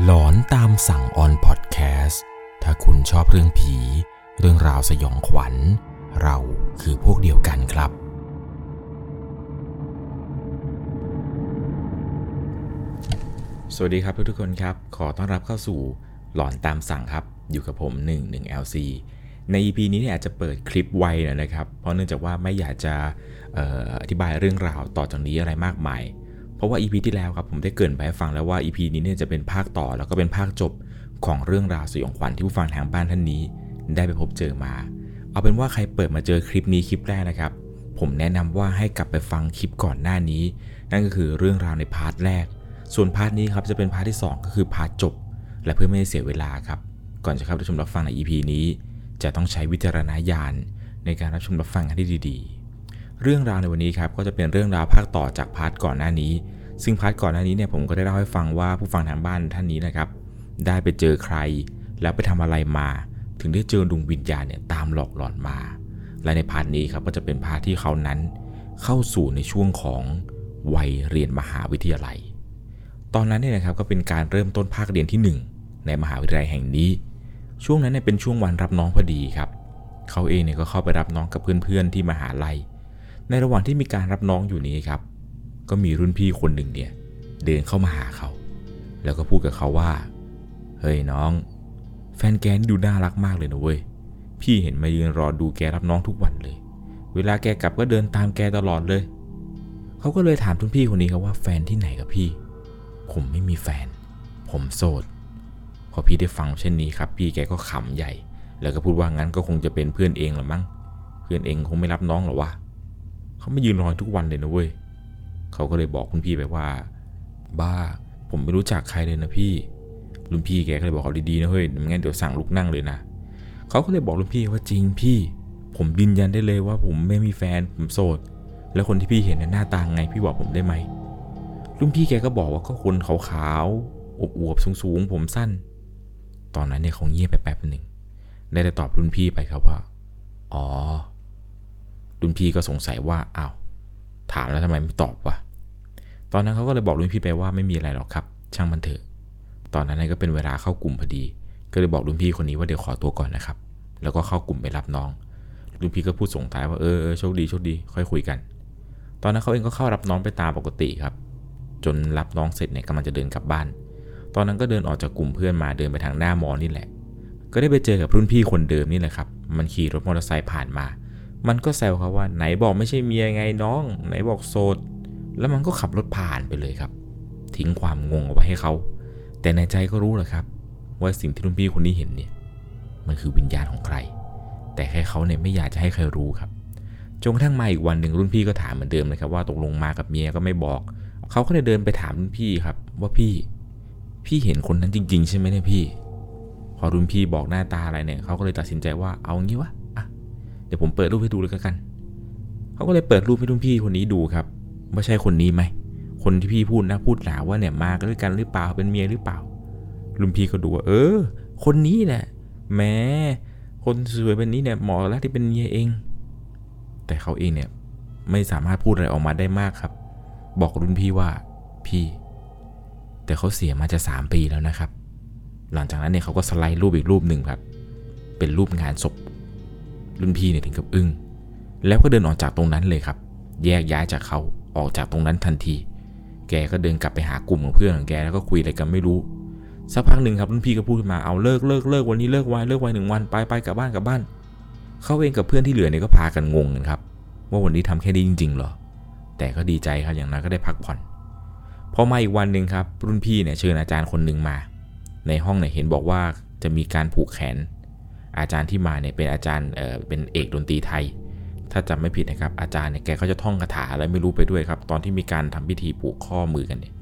หลอนตามสั่งออนพอดแคสต์ถ้าคุณชอบเรื่องผี เรื่องราวสยองขวัญ เราคือพวกเดียวกันครับ สวัสดีครับทุกๆคนครับ ขอต้อนรับเข้าสู่หลอนตามสั่งครับ อยู่กับผม 1 1 LC ใน EP นี้เนี่ยอาจจะเปิดคลิปไวหน่อยนะครับ เพราะเนื่องจากว่าไม่อยากจะอออธิบายเรื่องราวต่อจากนี้อะไรมากมาย ราะว่า EP ที่แล้วครับผมได้เกริ่นไปให้ฟังแล้วว่า EP นี้เนี่ยจะเป็นภาคต่อแล้วก็เป็นภาคจบของเรื่องราวสยองขวัญที่ผู้ฟังทางบ้านท่านนี้ ได้ไปพบเจอมา เอาเป็นว่าใครเปิดมาเจอคลิปนี้คลิปแรกนะครับ ผมแนะนำว่าให้กลับไปฟังคลิปก่อนหน้านี้ นั่นก็คือเรื่องราวใน part แรก ส่วน part นี้ครับจะเป็น part ที่ 2 ก็คือ part จบ และเพื่อไม่ให้เสียเวลาครับ ก่อนจะเข้ารับชมรับฟังใน EP นี้ จะต้องใช้วิจารณญาณในการรับชมรับฟังให้ดีๆ เรื่องราวในวันนี้ครับก็จะเป็นเรื่องราวภาคต่อจาก part ก่อนหน้านี้ ซึ่ง part ก่อนหน้านี้เนี่ยผมก็ได้เล่าให้ฟังว่าผู้ฟังทางบ้านท่านนี้นะครับ ได้ไปเจอใคร แล้วไปทำอะไรมา ถึงได้เจอดวงวิญญาณเนี่ยตามหลอกหลอนมา และใน part นี้ครับก็จะเป็น part ที่เขานั้น เข้าสู่ในช่วงของวัยเรียนมหาวิทยาลัย ตอนนั้นเนี่ยนะครับก็เป็นการเริ่มต้นภาคเรียนที่ 1 ในมหาวิทยาลัยแห่งนี้ ช่วงนั้นเนี่ยเป็นช่วงวันรับน้องพอดีครับเขาเองเนี่ยก็เข้าไปรับน้องกับเพื่อนๆที่มหาลัย ในระหว่างที่มีการรับน้องอยู่นี้ครับ ก็มีรุ่นพี่คนหนึ่งเนี่ยเดินเข้ามาหาเขา แล้วก็พูดกับเขาว่า เฮ้ยน้อง แฟนแกนี่ดูน่ารักมากเลยนะเว้ย พี่เห็นมายืนรอดูแกรับน้องทุกวันเลย เวลาแกกลับก็เดินตามแกตลอดเลย เขาก็เลยถามรุ่นพี่คนนี้ครับว่าแฟนที่ไหนกับพี่ ผมไม่มีแฟน ผมโสด พอพี่ได้ฟังเช่นนี้ครับ พี่แกก็ขำใหญ่ แล้วก็พูดว่างั้นก็คงจะเป็นเพื่อนเองหรือมั้ง เพื่อนเองคงไม่รับน้องหรอวะ เขาไม่ยืนรอทุกวันเลยนะเว้ยเขาก็เลยบอกคุณพี่ไปว่า บ้า ผมไม่รู้จักใครเลยนะพี่รุ่นพี่แกก็เลยบอกเขาดีๆนะเฮ้ยไม่งั้นเดี๋ยวสั่งลุกนั่งเลยนะเขาก็เลยบอกรุ่นพี่ว่าจริงพี่ ผมยืนยันได้เลยว่าผมไม่มีแฟนผมโสด แล้วคนที่พี่เห็นเนี่ยหน้าตาไงพี่บอกผมได้ไหมรุ่นพี่แกก็บอกว่าก็คนขาวๆอบอวบสูงๆ ผมสั้น ตอนนั้นเนี่ยเขาเงียบไปแป๊บหนึ่งได้แต่ตอบรุ่นพี่ไปครับว่า อ๋อ รุ่นพี่ก็สงสัยว่าอ้าวถามแล้วทำไมไม่ตอบวะตอนนั้นเขาก็เลยบอกรุ่นพี่ไปว่าไม่มีอะไรหรอกครับ ช่างมันเถอะ ตอนนั้นก็เป็นเวลาเข้ากลุ่มพอดี ก็เลยบอกรุ่นพี่คนนี้ว่าเดี๋ยวขอตัวก่อนนะครับ แล้วก็เข้ากลุ่มไปรับน้อง รุ่นพี่ก็พูดส่งท้ายว่าเออเออโชคดีโชคดี ค่อยคุยกัน ตอนนั้นเขาเองก็เข้ารับน้องไปตามปกติครับ จนรับน้องเสร็จเนี่ยกำลังจะเดินกลับบ้าน ตอนนั้นก็เดินออกจากกลุ่มเพื่อนมาเดินไปทางหน้ามอนี่แหละ ก็ได้ไปเจอกับรุ่นพี่คนเดิมนี่แหละครับ มันขี่รถมอเตอร์ไซค์ผ่านมา มันก็แซวเขาว่าไหนบอกไม่ใช่เมียไงน้อง ไหนบอกโสด แล้วมันก็ขับรถผ่านไปเลยครับ ทิ้งความงงเอาไว้ให้เขา แต่ในใจก็รู้แหละครับ ว่าสิ่งที่รุ่นพี่คนนี้เห็นเนี่ย มันคือวิญญาณของใคร แต่แค่เขาเนี่ยไม่อยากจะให้ใครรู้ครับจนกระทั่งมาอีกวันหนึ่งรุ่นพี่ก็ถามเหมือนเดิมเลยครับว่าตกลงมากับเมียก็ไม่บอก เขาก็เลยเดินไปถามรุ่นพี่ครับ ว่าพี่ พี่เห็นคนนั้นจริง ๆ ใช่ไหมเนี่ยพี่ พอรุ่นพี่บอกหน้าตาอะไรเนี่ยเขาก็เลยตัดสินใจว่าเอางี้วะ ดี๋ยวผมเปิดรูปให้ดูเลยกัน เขาก็เลยเปิดรูปให้รุ่นพี่คนนี้ดูครับว่าใช่คนนี้ไหม คนที่พี่พูดนะพูดหนาว่าเนี่ยมากันด้วยกันหรือเปล่าเป็นเมียหรือเปล่า รุ่นพี่ก็ดูว่าเออ คนนี้แหละแม้คนสวยเป็นนี้เนี่ยหมาะแล้วที่เป็นเมียเอง แต่เขาเองเนี่ยไม่สามารถพูดอะไรออกมาได้มากครับ บอกรุ่นพี่ว่าพี่ แต่เขาเสียมาจะสามปีแล้วนะครับ หลังจากนั้นเนี่ยเขาก็สไลด์รูปอีกรูปหนึ่งครับ เป็นรูปงานศพ รุ่นพี่เนี่ยถึงกับอึ้งแล้วก็เดินออกจากตรงนั้นเลยครับ แยกย้ายจากเขาออกจากตรงนั้นทันที แกก็เดินกลับไปหากลุ่มของเพื่อนของแกแล้วก็คุยอะไรกันไม่รู้สักพักหนึ่งครับรุ่นพี่ก็พูดมาเอาเลิกเลิกเลิกวันนี้เลิกไว้เลิกไว้หนึ่งวันไปไปกลับบ้านกลับบ้านเขาเองกับเพื่อนที่เหลือเนี่ยก็พากันงงกันครับ ว่าวันนี้ทำแค่นี้จริงๆเหรอแต่ก็ดีใจครับอย่างนั้นก็ได้พักผ่อนพอมาอีกวันหนึ่งครับรุ่นพี่เนี่ยเชิญอาจารย์คนหนึ่งมา ในห้องเนี่ยเห็นบอกว่าจะมีการผูกแขน อาจารย์ที่มาเนี่ยเป็นอาจารย์เออเป็นเอกดนตรีไทย ถ้าจำไม่ผิดนะครับ อาจารย์เนี่ยแกก็จะท่องคาถาอะไรไม่รู้ไปด้วยครับ ตอนที่มีการทำพิธีผูกข้อมือกันเนี่ย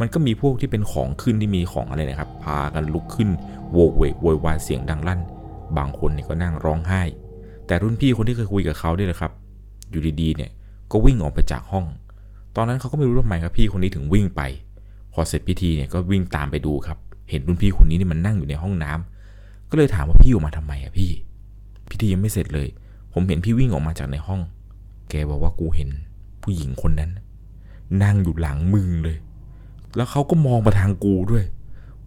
มันก็มีพวกที่เป็นของขึ้นที่มีของอะไรนะครับ พากันลุกขึ้นโวกเวกโวยวายเสียงดังลั่น บางคนเนี่ยก็นั่งร้องไห้ แต่รุ่นพี่คนที่เคยคุยกับเขาเนี่ยแหละครับ อยู่ดีๆเนี่ยก็วิ่งออกไปจากห้อง ตอนนั้นเขาก็ไม่รู้ทำไมครับพี่คนนี้ถึงวิ่งไป พอเสร็จพิธีเนี่ยก็วิ่งตามไปดูครับ เห็นรุ่นพี่คนนี้นี่มันนั่งอยู่ในห้องน้ำก็เลยถามว่าพี่ออกมาทำไม ธียังไม่เสร็จเลย ผมเห็นพี่วิ่งออกมาจากในห้อง แกบอกว่ากูเห็น ผู้หญิงคนนั้น นั่งอยู่หลังมึงเลย แล้วเขาก็มองมาทางกูด้วย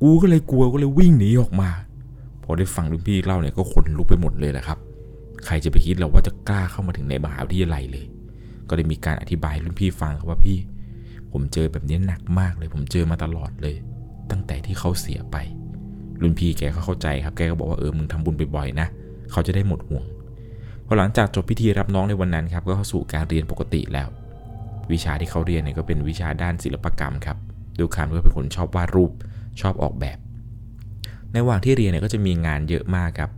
กูก็เลยกลัวก็เลยวิ่งหนีออกมา พอได้ฟังรุ่นพี่เล่าเนี่ยก็ขนลุกไปหมดเลยแหละครับ ใครจะไปคิดเราว่าจะกล้าเข้ามาถึงในมหาวิทยาลัยเลย ก็ได้มีการอธิบายรุ่นพี่ฟังครับว่าพี่ ผมเจอแบบนี้หนักมากเลย ผมเจอมาตลอดเลย ตั้งแต่ที่เขาเสียไปรุ่นพี่แกก็เข้าใจครับ แกก็บอกว่าเออ มึงทำบุญบ่อยๆนะ เขาจะได้หมดห่วงพอหลังจากจบพิธีรับน้องในวันนั้นครับก็เข้าสู่การเรียนปกติแล้ว วิชาที่เขาเรียนเนี่ยก็เป็นวิชาด้านศิลปกรรมครับดูคำก็เป็นคนชอบวาดรูปชอบออกแบบ ในระหว่างที่เรียนเนี่ยก็จะมีงานเยอะมากครับ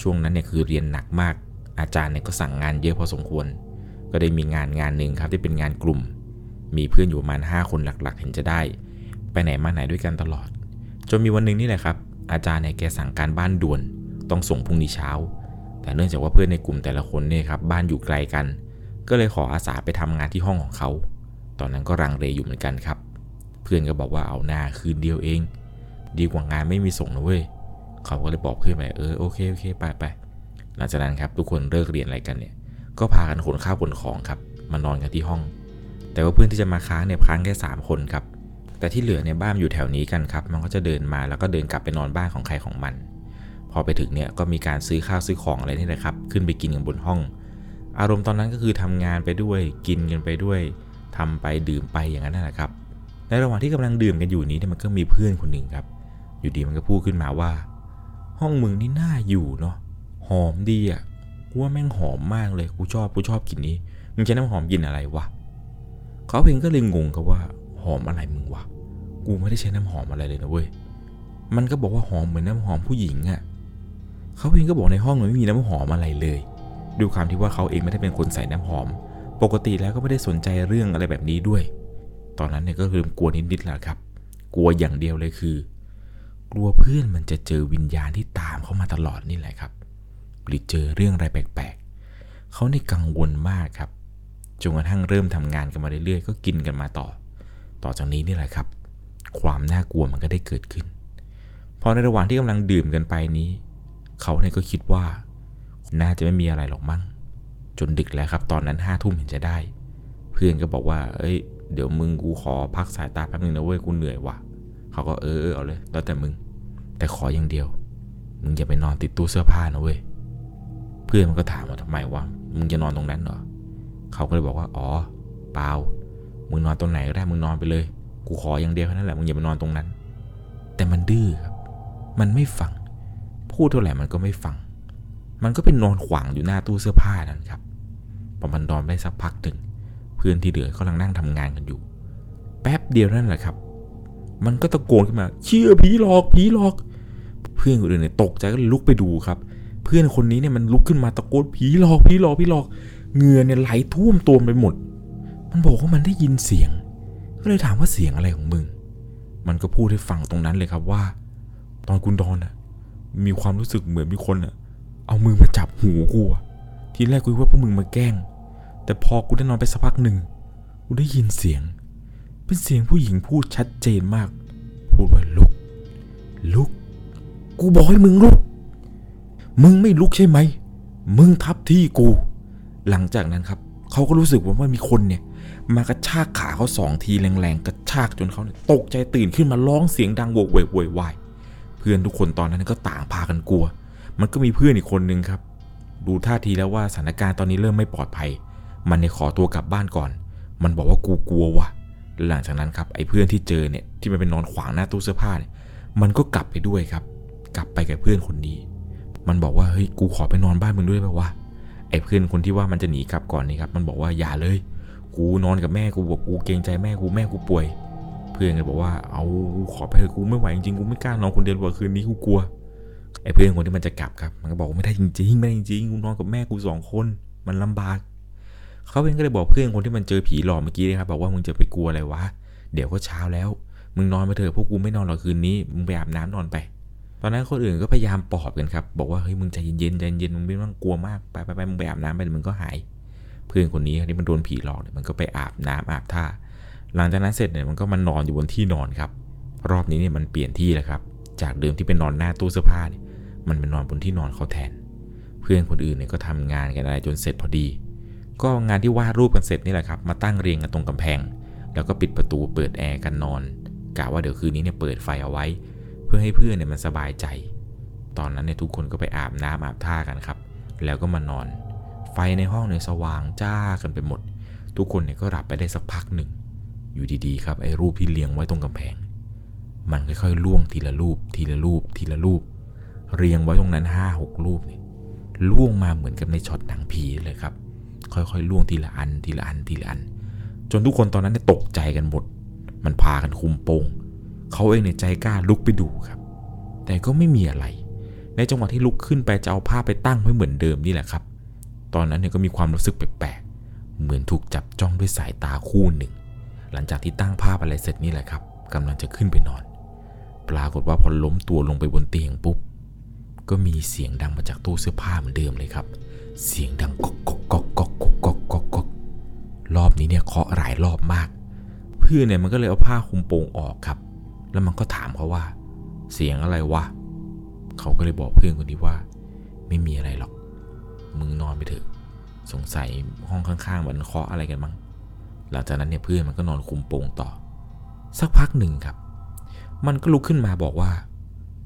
ช่วงนั้นเนี่ยคือเรียนหนักมาก อาจารย์เนี่ยก็สั่งงานเยอะพอสมควร ก็ได้มีงานงานหนึ่งครับที่เป็นงานกลุ่ม มีเพื่อนอยู่ประมาณ 5 คนหลักๆ เห็นจะได้ ไปไหนมาไหนด้วยกันตลอด จนมีวันหนึ่งนี่แหละครับ อาจารย์เนี่ยแกสั่งการบ้านด่วน ต้องส่งพรุ่งนี้เช้า แต่เนื่องจากว่าเพื่อนในกลุ่มแต่ละคนเนี่ยครับบ้านอยู่ไกลกัน ก็เลยขออาสาไปทำงานที่ห้องของเขา ตอนนั้นก็รังเลอยู่เหมือนกันครับ เพื่อนก็บอกว่าเอาหน้าคืนเดียวเอง ดีกว่างานไม่มีส่งนะเว้ยเขาก็เลยบอกเพื่อนไปเออโอเคโอเคไปไปหลังจากนั้นครับทุกคนเลิกเรียนอะไรกันเนี่ย ก็พากันขนข้าวขนของครับมานอนกันที่ห้อง แต่ว่าเพื่อนที่จะมาค้างเนี่ยค้างแค่3คนครับแต่ที่เหลือเนี่ยบ้านอยู่แถวนี้กันครับ มันก็จะเดินมาแล้วก็เดินกลับไปนอนบ้านของใครของมัน อไปถึงเนี่ยก็มีการซื้อข้าวซื้อของอะไรนี่แหละครับ ขึ้นไปกินกันบนห้อง อารมณ์ตอนนั้นก็คือทำงานไปด้วยกินกันไปด้วยทำไปดื่มไปอย่างนั้นแหละครับ ในระหว่างที่กำลังดื่มกันอยู่นี้เนี่ยมันก็มีเพื่อนคนหนึ่งครับ อยู่ดีมันก็พูดขึ้นมาว่า ห้องมึงนี่น่าอยู่เนาะหอมดีอะกูว่าแม่งหอมมากเลยกูชอบกูชอบกลิ่นนี้มึงใช้น้ำหอมกลิ่นอะไรวะเขาเองก็เลยงงครับว่า หอมอะไรมึงวะกูไม่ได้ใช้น้ำหอมอะไรเลยนะเว้ยมันก็บอกว่าหอมเหมือนน้ำหอมผู้หญิงอะ่ะ เขาเองก็บอกในห้องมันไม่มีน้ำหอมอะไรเลยดูความที่ว่าเขาเองไม่ได้เป็นคนใส่น้ำหอม ปกติแล้วก็ไม่ได้สนใจเรื่องอะไรแบบนี้ด้วย ตอนนั้นเนี่ยก็คือกลัวนิดๆแหละครับ กลัวอย่างเดียวเลยคือ กลัวเพื่อนมันจะเจอวิญญาณที่ตามเขามาตลอดนี่แหละครับ หรือเจอเรื่องอะไรแปลกๆเขาในกังวลมากครับจนกระทั่งเริ่มทำงานกันมาเรื่อยๆ ก็กินกันมาต่อ ต่อจากนี้นี่แหละครับ ความน่ากลัวมันก็ได้เกิดขึ้น พอในระหว่างที่กำลังดื่มกันไปนี้ เขาเนี่ยก็คิดว่า น่าจะไม่มีอะไรหรอกมั้ง จนดึกแล้วครับ ตอนนั้นห้าทุ่มเห็นจะได้ เพื่อนก็บอกว่า เอ้ย เดี๋ยวมึงกูขอพักสายตาแป๊บนึงนะเว้ย กูเหนื่อยว่ะ เขาก็เออเออเอาเลย แล้วแต่มึง แต่ขออย่างเดียว มึงอย่าไปนอนติดตู้เสื้อผ้านะเว้ย เพื่อนมันก็ถามว่าทำไมวะ มึงจะนอนตรงนั้นเหรอ เขาก็เลยบอกว่า อ๋อ เปล่า มึงนอนตรงไหนก็ได้ มึงนอนไปเลย กูขออย่างเดียวแค่นั้นแหละ มึงอย่าไปนอนตรงนั้น แต่มันดื้อครับ มันไม่ฟัง พูดเท่าไหร่มันก็ไม่ฟัง มันก็เป็นนอนขวางอยู่หน้าตู้เสื้อผ้านั่นครับพอมันนอนได้สักพักหนึ่งเพื่อนที่เหลือกำลังนั่งทำงานกันอยู่ แป๊บเดียวนั่นแหละครับ มันก็ตะโกนขึ้นมา เชื่อผีหลอกผีหลอก เพื่อนคนอื่นเนี่ยตกใจก็ลุกไปดูครับ เพื่อนคนนี้เนี่ยมันลุกขึ้นมาตะโกนผีหลอกผีหลอกผีหลอกเงื่อเนี่ยไหลท่วมตัวไปหมด มันบอกว่ามันได้ยินเสียง ก็เลยถามว่าเสียงอะไรของมึง มันก็พูดให้ฟังตรงนั้นเลยครับว่า ตอนคุณดอนอะ มีความรู้สึกเหมือนมีคนอะเอามือมาจับหูกูอะทีแรกกูว่าพวกมึงมาแกล้ง แต่พอกูได้นอนไปสักพักหนึ่งกูได้ยินเสียง เป็นเสียงผู้หญิงพูดชัดเจนมาก พูดว่าลุก ลุก กูบอกให้มึงลุก มึงไม่ลุกใช่ไหม มึงทับที่กู หลังจากนั้นครับ เขาก็รู้สึกว่าว่ามีคนเนี่ย มากระชากขาเขาสองทีแรงๆ กระชากจนเขาเนี่ยตกใจตื่นขึ้นมาร้องเสียงดังโวยวาย พื่อนทุกคนตอนนั้นก็ต่างพากันกลัว มันก็มีเพื่อนอีกคนนึงครับ ดูท่าทีแล้วว่าสถานการณ์ตอนนี้เริ่มไม่ปลอดภัย มันเนี่ยขอตัวกลับบ้านก่อน มันบอกว่ากูกลัวว่ะหลังจากนั้นครับไอ้เพื่อนที่เจอเนี่ยที่มันเป็นนอนขวางหน้าตู้เสื้อผ้าเนี่ยมันก็กลับไปด้วยครับ กลับไปกับเพื่อนคนนี้ มันบอกว่าเฮ้ยกูขอไปนอนบ้านมึงด้วยไปว่าไอ้เพื่อนคนที่ว่ามันจะหนีกลับก่อนนี่ครับ มันบอกว่าอย่าเลย กูนอนกับแม่กูบอกกูเกรงใจแม่กูแม่กูป่วย เพื่อนก็บอกว่าเอาขอไปเถอะกูไม่ไหวจริงๆกูไม่กล้านอนคนเดียวว่าคืนนี้กูกลัวไอ้เพื่อนคนที่มันจะกลับครับ มันก็บอกไม่ได้จริงๆไม่ได้จริงๆกูนอนกับแม่กูสองคนมันลำบากเขาเองก็เลยบอกเพื่อนคนที่มันเจอผีหลอกเมื่อกี้นะครับบอกว่ามึงจะไปกลัวอะไรวะเดี๋ยวก็เช้าแล้ว มึงนอนไปเถอะพวกกูไม่นอนหรอกคืนนี้มึงไปอาบน้ำนอนไป ตอนนั้นคนอื่นก็พยายามปลอบกันครับบอกว่าเฮ้ยมึงใจเย็นๆใจเย็นมึงไม่ต้องกลัวมากไปไปไปมึงไปอาบน้ำไปมึงก็หาย เพื่อนคนนี้ที่มันโดนผีหลอกเนี่ยมันก็ไปอาบน้ำอาบท่า หลังจากนั้นเสร็จเนี่ยมันก็มานอนอยู่บนที่นอนครับ รอบนี้เนี่ยมันเปลี่ยนที่แล้วครับ จากเดิมที่เป็นนอนหน้าตู้เสื้อผ้าเนี่ยมันเป็นนอนบนที่นอนเขาแทน เพื่อนคนอื่นเนี่ยก็ทำงานกันอะไรจนเสร็จพอดี ก็งานที่วาดรูปกันเสร็จนี่แหละครับ มาตั้งเรียงกันตรงกำแพง แล้วก็ปิดประตูเปิดแอร์กันนอนกะว่าเดี๋ยวคืนนี้เนี่ยเปิดไฟเอาไว้ เพื่อให้เพื่อนเนี่ยมันสบายใจ ตอนนั้นเนี่ยทุกคนก็ไปอาบน้ำอาบท่ากันครับ แล้วก็มานอน ไฟในห้องเนี่ยสว่างจ้ากันไปหมด ทุกคนเนี่ยก็หลับไปได้สักพักหนึ่ง อยู่ดีๆครับไอ้รูปที่เรียงไว้ตรงกำแพง มันค่อยๆล่วงทีละรูป ทีละรูป ทีละรูป เรียงไว้ตรงนั้นห้าหกรูปเนี่ยล่วงมาเหมือนกับในช็อตหนังผีเลยครับ ค่อยๆล่วงทีละอันทีละอันทีละอัน จนทุกคนตอนนั้นเนี่ยตกใจกันหมด มันพากันคุมโปงเขาเองในใจกล้าลุกไปดูครับ แต่ก็ไม่มีอะไร ในจังหวะที่ลุกขึ้นไปจะเอาผ้าไปตั้งไว้เหมือนเดิมนี่แหละครับ ตอนนั้นเนี่ยก็มีความรู้สึกแปลกๆเหมือนถูกจับจ้องด้วยสายตาคู่หนึ่ง หลังจากที่ตั้งภาพอะไรเสร็จนี่แหละครับกำลังจะขึ้นไปนอน ปรากฏว่าพอล้มตัวลงไปบนเตียงปุ๊บ ก็มีเสียงดังมาจากตู้เสื้อผ้าเหมือนเดิมเลยครับ เสียงดังก๊อกก๊อกก๊อกก๊อกก๊อกก๊อกก๊อกก๊อกรอบนี้เนี่ยเคาะหลายรอบมาก เพื่อนเนี่ยมันก็เลยเอาผ้าคลุมโปงออกครับ แล้วมันก็ถามเขาว่า เสียงอะไรวะเขาก็เลยบอกเพื่อนคนนี้ว่า ไม่มีอะไรหรอก มึงนอนไปเถอะ สงสัยห้องข้างๆมันเคาะอะไรกันมั้ง หลังจากนั้นเนี่ยเพื่อนมันก็นอนคุมโปงต่อ สักพักหนึ่งครับ มันก็ลุกขึ้นมาบอกว่า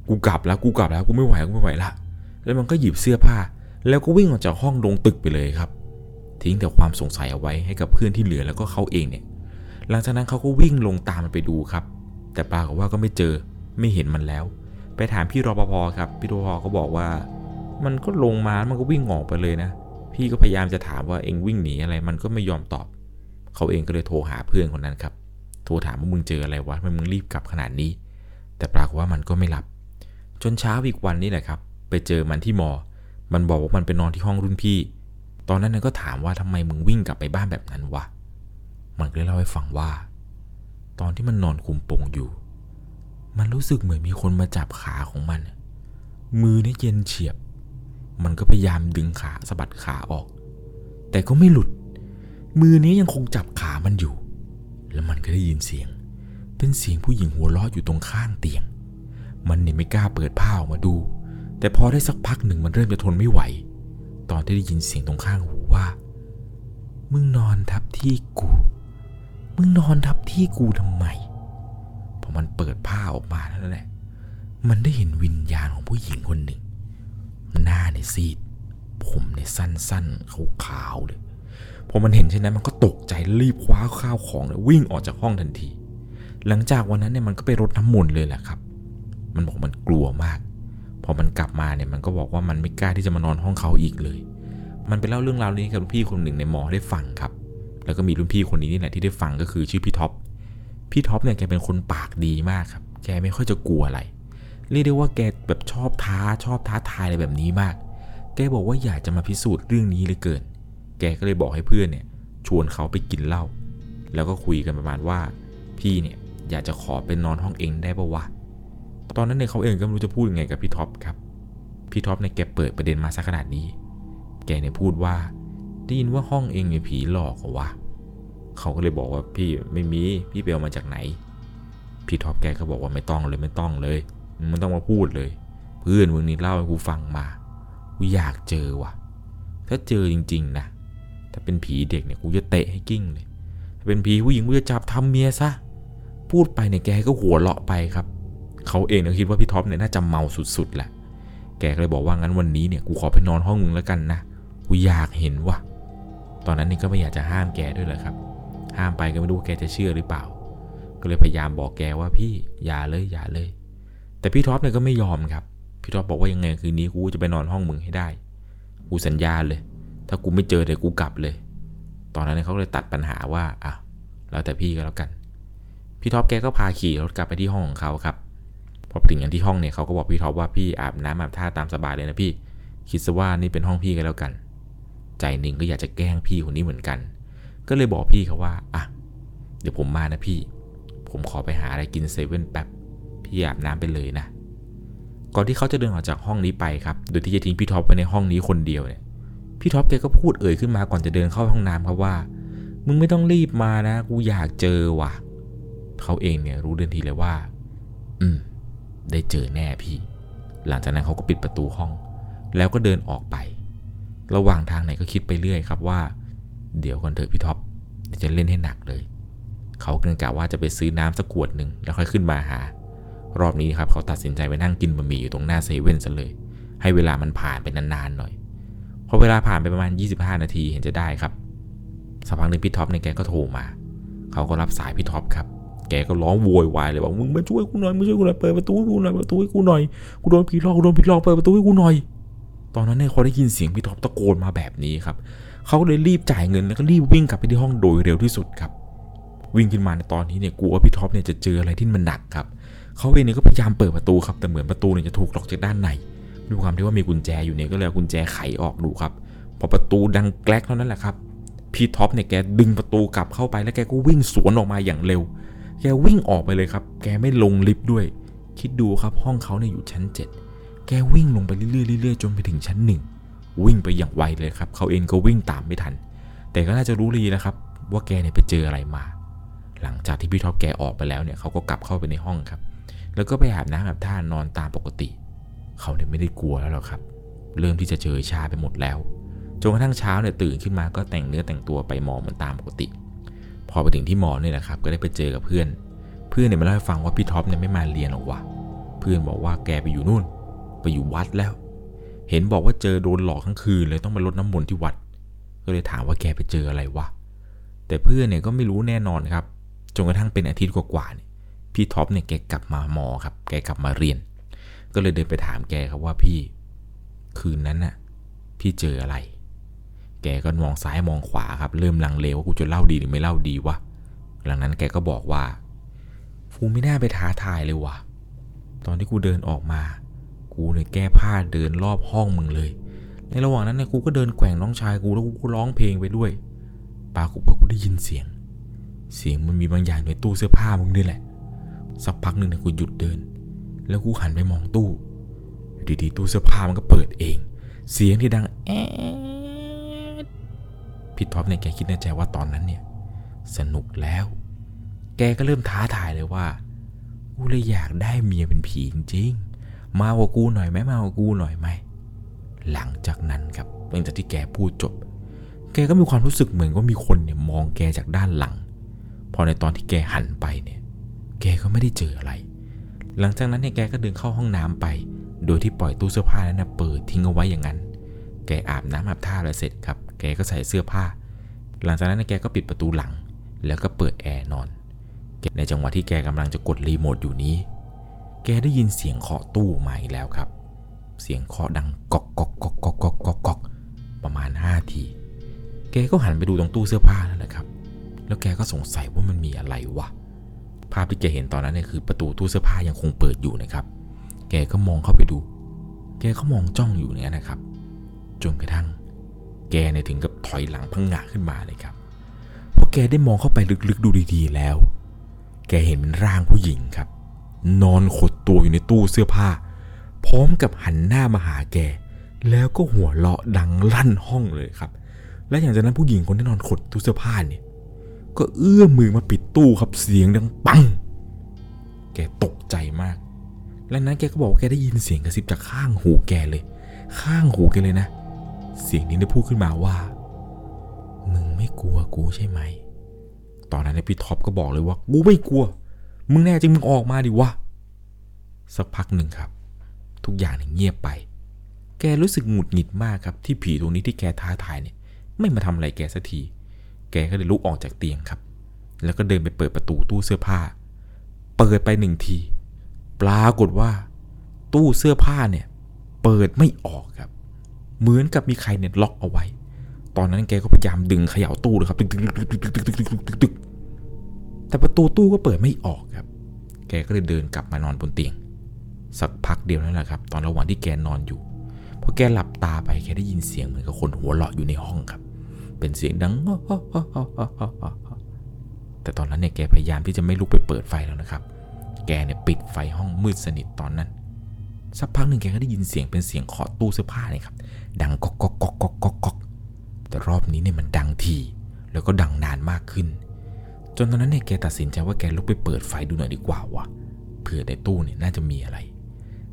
กูกลับแล้วกูกลับแล้วกูไม่ไหวกูไม่ไหวละ แล้วมันก็หยิบเสื้อผ้า แล้วก็วิ่งออกจากห้องลงตึกไปเลยครับ ทิ้งแต่ความสงสัยเอาไว้ให้กับเพื่อนที่เหลือแล้วก็เขาเองเนี่ย หลังจากนั้นเขาก็วิ่งลงตามมันไปดูครับ แต่ปรากฏว่าก็ไม่เจอไม่เห็นมันแล้ว ไปถามพี่รปภครับ พี่รปภก็บอกว่า มันก็ลงมามันก็วิ่งออกไปเลยนะ พี่ก็พยายามจะถามว่าเองวิ่งหนีอะไร มันก็ไม่ยอมตอบ เขาเองก็เลยโทรหาเพื่อนคนนั้นครับ โทรถามว่ามึงเจออะไรวะทำไมมึงรีบกลับขนาดนี้ แต่ปรากฏว่ามันก็ไม่รับ จนเช้าอีกวันนี้แหละครับ ไปเจอมันที่มอ มันบอกว่ามันไปนอนที่ห้องรุ่นพี่ ตอนนั้นก็ถามว่าทำไมมึงวิ่งกลับไปบ้านแบบนั้นวะ มันก็เลยเล่าให้ฟังว่า ตอนที่มันนอนคุมโปงอยู่ มันรู้สึกเหมือนมีคนมาจับขาของมัน มือเนี่ยเย็นเฉียบ มันก็พยายามดึงขาสะบัดขาออก แต่ก็ไม่หลุด มือนี้ยังคงจับขามันอยู่ แล้วมันก็ได้ยินเสียง เป็นเสียงผู้หญิงหัวเราะอยู่ตรงข้างเตียง มันเนี่ยไม่กล้าเปิดผ้าออกมาดู แต่พอได้สักพักหนึ่งมันเริ่มจะทนไม่ไหว ตอนที่ได้ยินเสียงตรงข้างหูว่า มึงนอนทับที่กู มึงนอนทับที่กูทำไม พอมันเปิดผ้าออกมาแล้วแหละ มันได้เห็นวิญญาณของผู้หญิงคนหนึ่ง หน้าเนี่ยซีด ผมเนี่ยสั้นๆขาวๆเลย พอมันเห็นเช่นนั้นมันก็ตกใจรีบคว้าข้าวของเนี่ยวิ่งออกจากห้องทันที หลังจากวันนั้นเนี่ยมันก็ไปรดน้ำมนต์เลยแหละครับ มันบอกมันกลัวมาก พอมันกลับมาเนี่ยมันก็บอกว่ามันไม่กล้าที่จะมานอนห้องเขาอีกเลย มันไปเล่าเรื่องราวนี้กับรุ่นพี่คนหนึ่งในมอได้ฟังครับ แล้วก็มีรุ่นพี่คนนี้นี่แหละที่ได้ฟังก็คือชื่อพี่ท็อป พี่ท็อปเนี่ยแกเป็นคนปากดีมากครับ แกไม่ค่อยจะกลัวอะไร เรียกได้ว่าแกแบบชอบท้าชอบท้าทายอะไรแบบนี้มาก แกบอกว่าอยากจะมาพิสูจน์เรื่องนี้เหลือเกิน แกก็เลยบอกให้เพื่อนเนี่ยชวนเขาไปกินเหล้าแล้วก็คุยกันประมาณว่า พี่เนี่ยอยากจะขอไปนอนห้องเอ็งได้ปะวะตอนนั้นเนี่ยเขาเองก็ไม่รู้จะพูดยังไงกับพี่ท็อปครับ พี่ท็อปเนี่ยแกเปิดประเด็นมาสักขนาดนี้ แกเนี่ยพูดว่าได้ยินว่าห้องเอ็งเนี่ยผีหลอกเหรอวะเขาก็เลยบอกว่าพี่ไม่มีพี่ไปเอามาจากไหน พี่ท็อปแกก็บอกว่าไม่ต้องเลยไม่ต้องเลยมึงไม่ต้องมาพูดเลย เพื่อนมึงนี่เล่าให้กูฟังมากูอยากเจอว่ะ ถ้าเจอจริง ๆ นะ ถ้าเป็นผีเด็กเนี่ยกูจะเตะให้กลิ้งเลย ถ้าเป็นผีผู้หญิงกูจะจับทำเมียซะ พูดไปเนี่ยแกก็หัวเราะไปครับ เขาเองเนี่ยคิดว่าพี่ท็อปเนี่ยน่าจะเมาสุดๆแหละ แกก็เลยบอกว่างั้นวันนี้เนี่ยกูขอไปนอนห้องมึงแล้วกันนะ กูอยากเห็นว่ะ ตอนนั้นนี่ก็ไม่อยากจะห้ามแกด้วยเลยครับ ห้ามไปก็ไม่รู้แกจะเชื่อหรือเปล่า ก็เลยพยายามบอกแกว่าพี่อย่าเลยอย่าเลย แต่พี่ท็อปเนี่ยก็ไม่ยอมครับ พี่ท็อปบอกว่ายังไงคืนนี้กูจะไปนอนห้องมึงให้ได้ กูสัญญาเลย ถ้ากูไม่เจอเดี๋ยวกูกลับเลย ตอนนั้นเขาเลยตัดปัญหาว่าอะแล้วแต่พี่ก็แล้วกัน พี่ท็อปแกก็พาขี่รถกลับไปที่ห้องของเขาครับ พอไปถึงอย่างที่ห้องเนี่ยเขาก็บอกพี่ท็อปว่าพี่อาบน้ำอาบท่าตามสบายเลยนะพี่ คิดซะว่านี่เป็นห้องพี่ก็แล้วกัน ใจหนึ่งก็อยากจะแกล้งพี่คนนี้เหมือนกัน ก็เลยบอกพี่เขาว่าอะเดี๋ยวผมมานะพี่ ผมขอไปหาอะไรกินเซเว่นแป๊บ พี่อาบน้ำไปเลยนะ ก่อนที่เขาจะเดินออกจากห้องนี้ไปครับ โดยที่จะทิ้งพี่ท็อปไว้ในห้องนี้คนเดียวเนี่ย พี่ท็อปแกก็พูดเอ่ยขึ้นมาก่อนจะเดินเข้าห้องน้ำครับว่า มึงไม่ต้องรีบมานะ กูอยากเจอว่ะ เขาเองเนี่ยรู้เดินทีเลยว่า อืม ได้เจอแน่พี่ หลังจากนั้นเขาก็ปิดประตูห้อง แล้วก็เดินออกไป ระหว่างทางเนี่ยก็คิดไปเรื่อยครับว่า เดี๋ยวก่อนเถอะพี่ท็อปจะเล่นให้หนักเลย เขาเองกะว่าจะไปซื้อน้ำสักขวดหนึ่งแล้วค่อยขึ้นมาหา รอบนี้ครับเขาตัดสินใจไปนั่งกินบะหมี่อยู่ตรงหน้าเซเว่นซะเลย ให้เวลามันผ่านไปนานๆหน่อย พอเวลาผ่านไปประมาณ 25 นาทีเห็นจะได้ครับสักพักหนึ่งพี่ท็อปเนี่ยแกก็โทรมา เขาก็รับสายพี่ท็อปครับ แกก็ร้องโวยวายเลยบอกมึงมาช่วยกูหน่อยมาช่วยกูหน่อยเปิดประตูให้กูหน่อยเปิดประตูให้กูหน่อยกูโดนผีหลอกกูโดนผีหลอกเปิดประตูให้กูหน่อย ตอนนั้นเนี่ยเขาได้ยินเสียงพี่ท็อปตะโกนมาแบบนี้ครับ เขาเลยรีบจ่ายเงินแล้วก็รีบวิ่งกลับไปที่ห้องโดยเร็วที่สุดครับ วิ่งขึ้นมาในตอนนี้เนี่ยกลัวว่าพี่ท็อปเนี่ยจะเจออะไรที่มันหนักครับ เขาเองเนี่ยก็พยายามเปิดประตูครับแต่เหมือนประตูเนี่ยจะถูกล็อกจากด้านใน ด้วยความที่ว่ามีกุญแจอยู่เนี่ยก็เลยเอากุญแจไขออกดูครับ พอประตูดังแกลกเท่านั้นแหละครับพี่ท็อปเนี่ยแกดึงประตูกลับเข้าไปแล้วแกก็วิ่งสวนออกมาอย่างเร็ว แกวิ่งออกไปเลยครับ แกไม่ลงลิฟต์ด้วย คิดดูครับห้องเขาเนี่ยอยู่ชั้น 7 แกวิ่งลงไปเรื่อยๆเรื่อยๆจนไปถึงชั้นหนึ่งวิ่งไปอย่างไวเลยครับเขาเองก็วิ่งตามไม่ทัน แต่ก็น่าจะรู้ดีนะครับ ว่าแกเนี่ยไปเจออะไรมา หลังจากที่พี่ท็อปแกออกไปแล้วเนี่ยเขาก็กลับเข้าไปในห้องครับ แล้วก็ไปอาบน้ำอาบท่านอนตามปกติ เขาเนี่ยไม่ได้กลัวแล้วหรอกครับ เริ่มที่จะเจอชาไปหมดแล้วจนกระทั่งเช้าเนี่ยตื่นขึ้นมาก็แต่งเนื้อแต่งตัวไปหมอเหมือนตามปกติ พอไปถึงที่หมอเนี่ยนะครับ ก็ได้ไปเจอกับเพื่อน เพื่อนเนี่ยมาเล่าให้ฟังว่าพี่ท็อปเนี่ยไม่มาเรียนหรอกว่ะเพื่อนบอกว่าแกไปอยู่นู่น ไปอยู่วัดแล้ว เห็นบอกว่าเจอโดนหลอกทั้งคืนเลยต้องมาลดน้ำมนต์ที่วัด ก็เลยถามว่าแกไปเจออะไรวะแต่เพื่อนเนี่ยก็ไม่รู้แน่นอนครับจนกระทั่งเป็นอาทิตย์กว่าๆเนี่ยพี่ท็อปเนี่ยแกกลับมาหมอครับ แกกลับมาเรียน ก็เลยเดินไปถามแกครับว่าพี่ คืนนั้นน่ะ พี่เจออะไร แกก็มองซ้ายมองขวาครับ เริ่มลังเลว่ากูจะเล่าดีหรือไม่เล่าดีวะหลังนั้นแกก็บอกว่ากูไม่น่าไปท้าทายเลยวะตอนที่กูเดินออกมา กูเนี่ยแก้ผ้าเดินรอบห้องมึงเลย ในระหว่างนั้นเนี่ยกูก็เดินแกว่งน้องชายกูแล้วกูก็ร้องเพลงไปด้วยปรากฏว่ากูได้ยินเสียง เสียงมันมีบางอย่างในตู้เสื้อผ้ามึงนี่แหละ สักพักหนึ่งเนี่ยกูหยุดเดิน แล้วกูหันไปมองตู้อยู่ดีๆตู้เสื้อผ้ามันก็เปิดเอง เสียงที่ดังแอดพี่ท็อปเนี่ยแกคิดในใจว่าตอนนั้นเนี่ย สนุกแล้ว แกก็เริ่มท้าทายเลยว่ากูเลยอยากได้เมียเป็นผีจริงๆมาว่ากูหน่อยไหมมาว่ากูหน่อยไหมหลังจากนั้นครับหลังจากที่แกพูดจบ แกก็มีความรู้สึกเหมือนว่ามีคนเนี่ยมองแกจากด้านหลัง พอในตอนที่แกหันไปเนี่ย แกก็ไม่ได้เจออะไร หลังจากนั้นเนี่ยแกก็เดินเข้าห้องน้ำไป โดยที่ปล่อยตู้เสื้อผ้านั้นนะเปิดทิ้งเอาไว้อย่างนั้น แกอาบน้ำอาบท่าอะไรเสร็จครับ แกก็ใส่เสื้อผ้า หลังจากนั้นเนแกก็ปิดประตูหลัง แล้วก็เปิดแอร์นอน ในจังหวะที่แกกำลังจะกดรีโมทอยู่นี้ แกได้ยินเสียงเคาะตู้มาอีกแล้วครับ เสียงเคาะดังกอกกอกกอกกอกกอกกอกกอกประมาณ5ที แกก็หันไปดูตรงตู้เสื้อผ้านั่นแหละครับ แล้วแกก็สงสัยว่ามันมีอะไรวะ ภาพที่แกเห็นตอนนั้นเนี่ยคือประตูตู้เสื้อผ้ายังคงเปิดอยู่นะครับ แกก็มองเข้าไปดู แกก็มองจ้องอยู่เนี่ยนะครับ จนกระทั่ง แกเนี่ยถึงกับถอยหลังพังงะขึ้นมาเลยครับเพราะแกได้มองเข้าไปลึกๆดูดีๆแล้ว แกเห็นเป็นร่างผู้หญิงครับ นอนขดตัวอยู่ในตู้เสื้อผ้า พร้อมกับหันหน้ามาหาแก แล้วก็หัวเราะดังลั่นห้องเลยครับ และอย่างจากนั้นผู้หญิงคนที่นอนขดตู้เสื้อผ้าเนี่ย ก็เอื้อมมือมาปิดตู้ครับเสียงดังปัง แกตกใจมาก และนั้นแกก็บอกว่าแกได้ยินเสียงกระซิบจากข้างหูแกเลย ข้างหูแกเลยนะ เสียงนี้ได้พูดขึ้นมาว่า มึงไม่กลัวกูใช่ไหม ตอนนั้นพี่ท็อปก็บอกเลยว่ากูไม่กลัว มึงแน่จริงมึงออกมาดิวะ สักพักหนึ่งครับ ทุกอย่างเงียบไป แกรู้สึกหงุดหงิดมากครับที่ผีตัวนี้ที่แกท้าทายเนี่ย ไม่มาทำอะไรแกสักที แกก็เลยลุกออกจากเตียงครับ แล้วก็เดินไปเปิดประตูตู้เสื้อผ้า เปิดไปหนึ่งที ปรากฏว่า ตู้เสื้อผ้าเนี่ย เปิดไม่ออกครับ เหมือนกับมีใครเนี่ยล็อกเอาไว้ ตอนนั้นแกก็พยายามดึงเขย่าตู้เลยครับตึกตึกตึกตึกตึกตึกตึกตึกตึกตึกแต่ประตูตู้ก็เปิดไม่ออกครับ แกก็เลยเดินกลับมานอนบนเตียง สักพักเดียวนั่นแหละครับ ตอนระหว่างที่แกนอนอยู่พอแกหลับตาไปแกได้ยินเสียงเหมือนกับคนหัวเราะอยู่ในห้องครับ เป็นเสียงดัง แต่ตอนนั้นเนี่ยแกพยายามที่จะไม่ลุกไปเปิดไฟแล้วนะครับ แกเนี่ยปิดไฟห้องมืดสนิทตอนนั้น สักพักหนึ่งแกก็ได้ยินเสียงเป็นเสียงเคาะตู้เสื้อผ้าเนี่ยครับ ดังก๊อกก๊อกก๊อกก๊อกก๊อกก๊อกแต่รอบนี้เนี่ยมันดังทีแล้วก็ดังนานมากขึ้น จนตอนนั้นเนี่ยแกตัดสินใจว่าแกลุกไปเปิดไฟดูหน่อยดีกว่าวะเผื่อในตู้เนี่ยน่าจะมีอะไร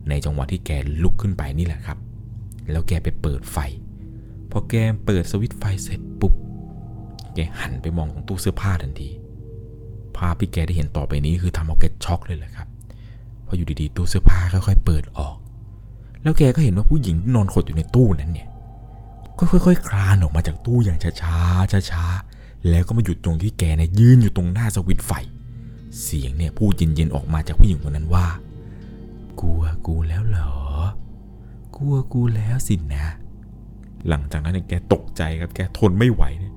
ในจังหวะที่แกลุกขึ้นไปนี่แหละครับ แล้วแกไปเปิดไฟ พอแกเปิดสวิตไฟเสร็จปุ๊บ แกหันไปมองตรงตู้เสื้อผ้าทันที ภาพที่แกได้เห็นต่อไปนี้คือทำเอาแกช็อกเลยแหละครับเพพออยู่ดีๆตู้เสื้อผ้าค่อยๆเปิดออก แล้วแกก็เห็นว่าผู้หญิงที่นอนขดอยู่ในตู้นั้นเนี่ย ก็ค่อยๆคลานออกมาจากตู้อย่างช้าๆช้าๆแล้วก็มาหยุดตรงที่แกเนี่ยยืนอยู่ตรงหน้าสวิตไฟ เสียงเนี่ยพูดเย็นๆออกมาจากผู้หญิงคนนั้นว่า กลัวกูแล้วเหรอ กลัวกูแล้วสินะ หลังจากนั้นเนี่ยแกตกใจครับแกทนไม่ไหวเนี่ย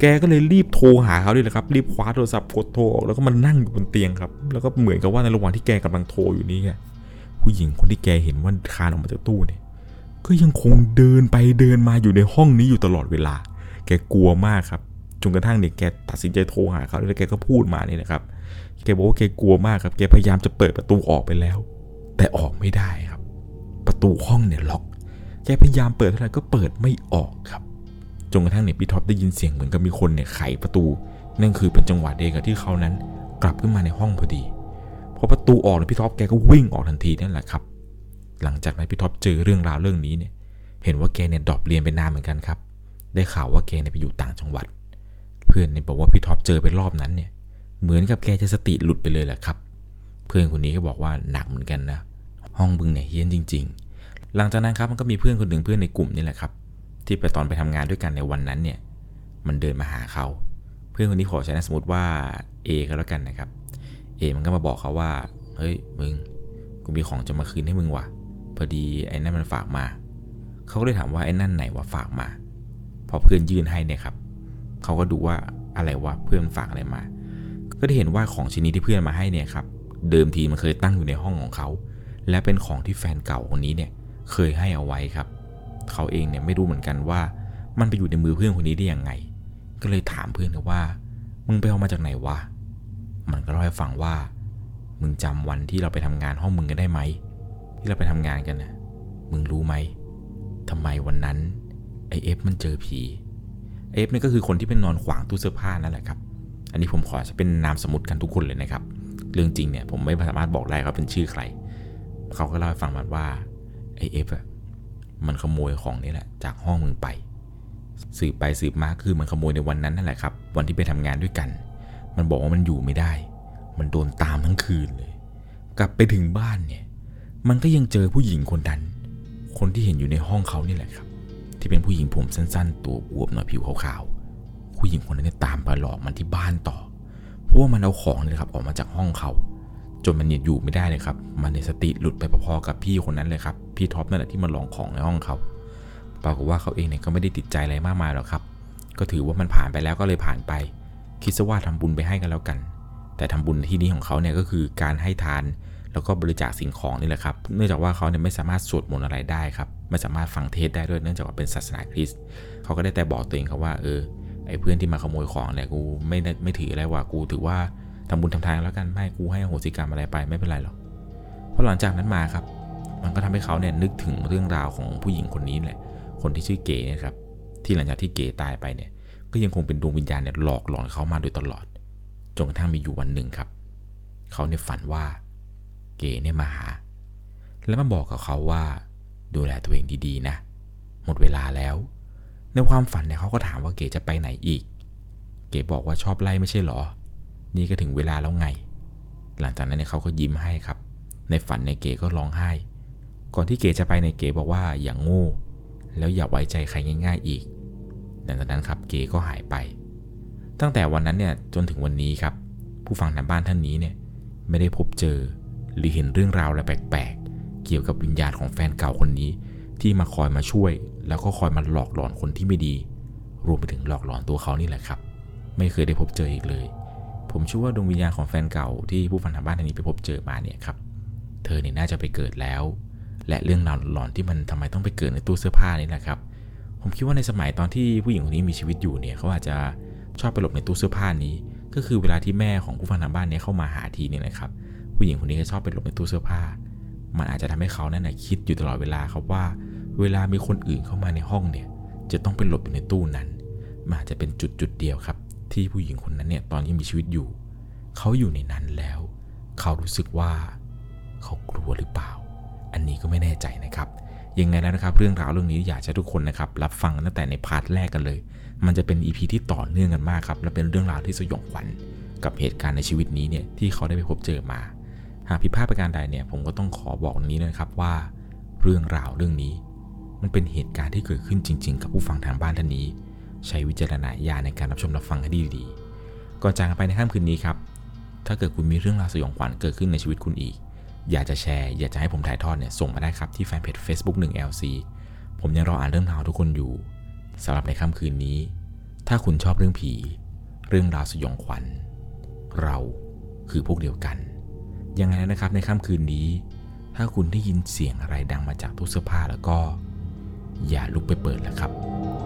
แกก็เลยรีบโทรหาเขาเลยนะครับรีบคว้าโทรศัพท์กดโทรออกแล้วก็มานั่งอยู่บนเตียงครับ แล้วก็เหมือนกับว่าในระหว่างที่แกกำลังโทรอยู่นี้เนี่ยผู้หญิงคนที่แกเห็นว่าคานออกมาจากตู้เนี่ยก็ยังคงเดินไปเดินมาอยู่ในห้องนี้อยู่ตลอดเวลา แกกลัวมากครับจนกระทั่งเนี่ยแกตัดสินใจโทรหาเขาแล้วแกก็พูดมาเนี่ยนะครับ แกบอกว่าแกกลัวมากครับ แกพยายามจะเปิดประตูออกไปแล้ว แต่ออกไม่ได้ครับ ประตูห้องเนี่ยล็อก แกพยายามเปิดเท่าไหร่ก็เปิดไม่ออกครับ จนกระทั่งเนี่ยพี่ท็อปได้ยินเสียงเหมือนกับมีคนเนี่ยไขประตู นั่นคือเป็นจังหวะเดียวกับที่เขานั้นกลับขึ้นมาในห้องพอดี พอประตูออกแล้วพี่ท็อปแกก็วิ่งออกทันทีนั่นแหละครับ หลังจากนั้นพี่ท็อปเจอเรื่องราวเรื่องนี้เนี่ย เห็นว่าแกเนี่ย drop เรียนไปนานเหมือนกันครับ ได้ข่าวว่าแกเนี่ยไปอยู่ต่างจังหวัด เพื่อนเนี่ยบอกว่าพี่ท็อปเจอไปรอบนั้นเนี่ย เหมือนกับแกจะสติหลุดไปเลยแหละครับ เพื่อนคนนี้ก็บอกว่าหนักเหมือนกันนะ ห้องมึงเนี่ยเฮี้ยนจริง ๆ หลังจากนั้นครับมันก็มีเพื่อนคนหนึ่งเพื่อนในกลุ่มนี่แหละครับ ที่ไปตอนไปทำงานด้วยกันในวันนั้นเนี่ย มันเดินมาหาเขา เพื่อนคนนี้ขอใช้นามสมมติว่า A ก็แล้วกันนะครับ A มันก็มาบอกเขาว่า เฮ้ยมึง กูมีของจะมาคืนให้มึงว่ะ พอดีไอ้นั่นมันฝากมา เขาก็เลยถามว่าไอ้นั่นไหนวะฝากมา พอเพื่อนยื่นให้เนี่ยครับเขาก็ดูว่าอะไรวะเพื่อนฝากอะไรมา ก็ได้เห็นว่าของชิ้นนี้ที่เพื่อนมาให้เนี่ยครับ เดิมทีมันเคยตั้งอยู่ในห้องของเขา และเป็นของที่แฟนเก่าคนนี้เนี่ย เคยให้เอาไว้ครับ เขาเองเนี่ยไม่รู้เหมือนกันว่า มันไปอยู่ในมือเพื่อนคนนี้ได้ยังไง ก็เลยถามเพื่อนเขาว่า มึงไปเอามาจากไหนวะ มันก็เล่าให้ฟังว่า มึงจำวันที่เราไปทำงานห้องมึงกันได้ไหม ที่เราไปทำงานกันนะมึงรู้ไหมทำไมวันนั้นไอเอฟมันเจอผีเอฟนี่ก็คือคนที่เป็นนอนขวางตู้เสื้อผ้านั่นแหละครับ อันนี้ผมขอจะเป็นนามสมมติกันทุกคนเลยนะครับ เรื่องจริงเนี่ยผมไม่สามารถบอกได้ว่าเป็นชื่อใคร เขาก็เล่าให้ฟังมาว่า ไอเอฟอะมันขโมยของนี่แหละ จากห้องมึงไป สืบไปสืบมาคือมันขโมยในวันนั้นนั่นแหละครับ วันที่ไปทำงานด้วยกัน มันบอกว่ามันอยู่ไม่ได้ มันโดนตามทั้งคืนเลย กลับไปถึงบ้านเนี่ย มันก็ยังเจอผู้หญิงคนนั้น คนที่เห็นอยู่ในห้องเขานี่แหละครับ ที่เป็นผู้หญิงผมสั้น ๆ ตัวอวบหน่อยผิวขาวๆผู้หญิงคนนั้นเนี่ยตามไปหลอกมันที่บ้านต่อเพราะว่ามันเอาของเนี่ยครับออกมาจากห้องเขา จนมันเนี่ยอยู่ไม่ได้เลยครับ มันในสติหลุดไปพอๆกับพี่คนนั้นเลยครับ พี่ท็อปนั่นแหละที่มาลองของในห้องเขาปรากฏว่าเขาเองเนี่ยก็ไม่ได้ติดใจอะไรมากมายหรอกครับ ก็ถือว่ามันผ่านไปแล้วก็เลยผ่านไป คิดซะว่าทำบุญไปให้กันแล้วกัน แต่ทำบุญที่นี้ของเขาเนี่ยก็คือการให้ทาน แล้วก็บริจาคสิ่งของนี่แหละครับ เนื่องจากว่าเขาเนี่ยไม่สามารถสวดมนต์อะไรได้ครับ ไม่สามารถฟังเทศได้ด้วยเนื่องจากว่าเป็นศาสนาคริสต์ เขาก็ได้แต่บอกตัวเองครับว่าเออ ไอ้เพื่อนที่มาขโมยของเนี่ยกูไม่ได้ไม่ถืออะไรว่ากูถือว่า ทำบุญทำทานแล้วกันไม่กูให้โหสิกรรมอะไรไปไม่เป็นไรหรอกเพราะหลังจากนั้นมาครับ มันก็ทำให้เขาเนี่ยนึกถึงเรื่องราวของผู้หญิงคนนี้แหละ คนที่ชื่อเก๋นะครับ ที่หลังจากที่เก๋ตายไปเนี่ย ก็ยังคงเป็นดวงวิญญาณเนี่ยหลอกหลอนเขามาโดยตลอดจนกระทั่งมีอยู่วันหนึ่งครับ เขาเนี่ยฝันว่าเก๋เนี่ยมาหา แล้วมาบอกกับเขาว่า ดูแลตัวเองดีๆนะ หมดเวลาแล้ว ในความฝันเนี่ยเขาก็ถามว่าเก๋จะไปไหนอีก เก๋บอกว่าชอบไล่ไม่ใช่หรอ นี่ก็ถึงเวลาแล้วไง หลังจากนั้นเนี่ยเขาก็ยิ้มให้ครับ ในฝันในเก๋ก็ร้องไห้ ก่อนที่เก๋จะไปในเก๋บอกว่าอย่างโง่ แล้วอย่าไว้ใจใครง่าย ๆอีก หลังจากนั้นครับเก๋ก็หายไป ตั้งแต่วันนั้นเนี่ยจนถึงวันนี้ครับ ผู้ฟังทางบ้านท่านนี้เนี่ยไม่ได้พบเจอ หรือเห็นเรื่องราวอะไรแปลกๆ เกี่ยวกับวิญญาณของแฟนเก่าคนนี้ ที่มาคอยมาช่วย แล้วก็คอยมาหลอกหลอนคนที่ไม่ดี รวมไปถึงหลอกหลอนตัวเขานี่แหละครับ ไม่เคยได้พบเจออีกเลย ผมเชื่อว่าดวงวิญญาณของแฟนเก่าที่ผู้ฟังทางบ้านท่านนี้ไปพบเจอมาเนี่ยครับ เธอเนี่ยน่าจะไปเกิดแล้ว และเรื่องราวหลอนที่มันทำไมต้องไปเกิดในตู้เสื้อผ้านี่แหละครับ ผมคิดว่าในสมัยตอนที่ผู้หญิงคนนี้มีชีวิตอยู่เนี่ยเขาอาจจะชอบไปหลบในตู้เสื้อผ้านี้ ก็คือเวลาที่แม่ของผู้ฟังทางบ้านเนี่ยเข้ามาหาทีเนี่ยนะครับ ผู้หญิงคนนี้ก็ชอบไปหลบในตู้เสื้อผ้า มันอาจจะทำให้เขานั่นนะคิดอยู่ตลอดเวลาครับว่า เวลามีคนอื่นเข้ามาในห้องเนี่ย จะต้องไปหลบอยู่ในตู้นั้นมันอาจจะเป็นจุดจุดเดียวครับ ที่ผู้หญิงคนนั้นเนี่ยตอนที่มีชีวิตอยู่ เขาอยู่ในนั้นแล้ว เขารู้สึกว่าเขากลัวหรือเปล่า อันนี้ก็ไม่แน่ใจนะครับ ยังไงแล้วนะครับเรื่องราวเรื่องนี้อยากจะทุกคนนะครับรับฟังตั้งแต่ในพาร์ทแรกกันเลย มันจะเป็น EP ที่ต่อเนื่องกันมากครับและเป็นเรื่องราวที่สยองขวัญกับเหตุการณ์ในชีวิตนี้เนี่ยที่เขาได้ไปพบเจอมา หากผิดพลาดประการใดเนี่ยผมก็ต้องขอบอกนี้นะครับว่า เรื่องราวเรื่องนี้ มันเป็นเหตุการณ์ที่เกิดขึ้นจริง ๆ กับผู้ฟังทางบ้านท่านนี้ ใช้วิจารณญาณในการรับชมรับฟังให้ดีๆ ก่อนจากไปในค่ำคืนนี้ครับ ถ้าเกิดคุณมีเรื่องราวสยองขวัญเกิดขึ้นในชีวิตคุณอีก อยากจะแชร์อยากจะให้ผมถ่ายทอดเนี่ยส่งมาได้ครับที่แฟนเพจ Facebook 1 LC ผมยังรออ่านเรื่องราวทุกคนอยู่สำหรับในค่ำคืนนี้ ถ้าคุณชอบเรื่องผี เรื่องราวสยองขวัญ เราคือพวกเดียวกัน ยังไงนะครับในค่ำคืนนี้ ถ้าคุณได้ยินเสียงอะไรดังมาจากตู้เสื้อผ้าแล้วก็ อย่าลุกไปเปิดแล้วครับ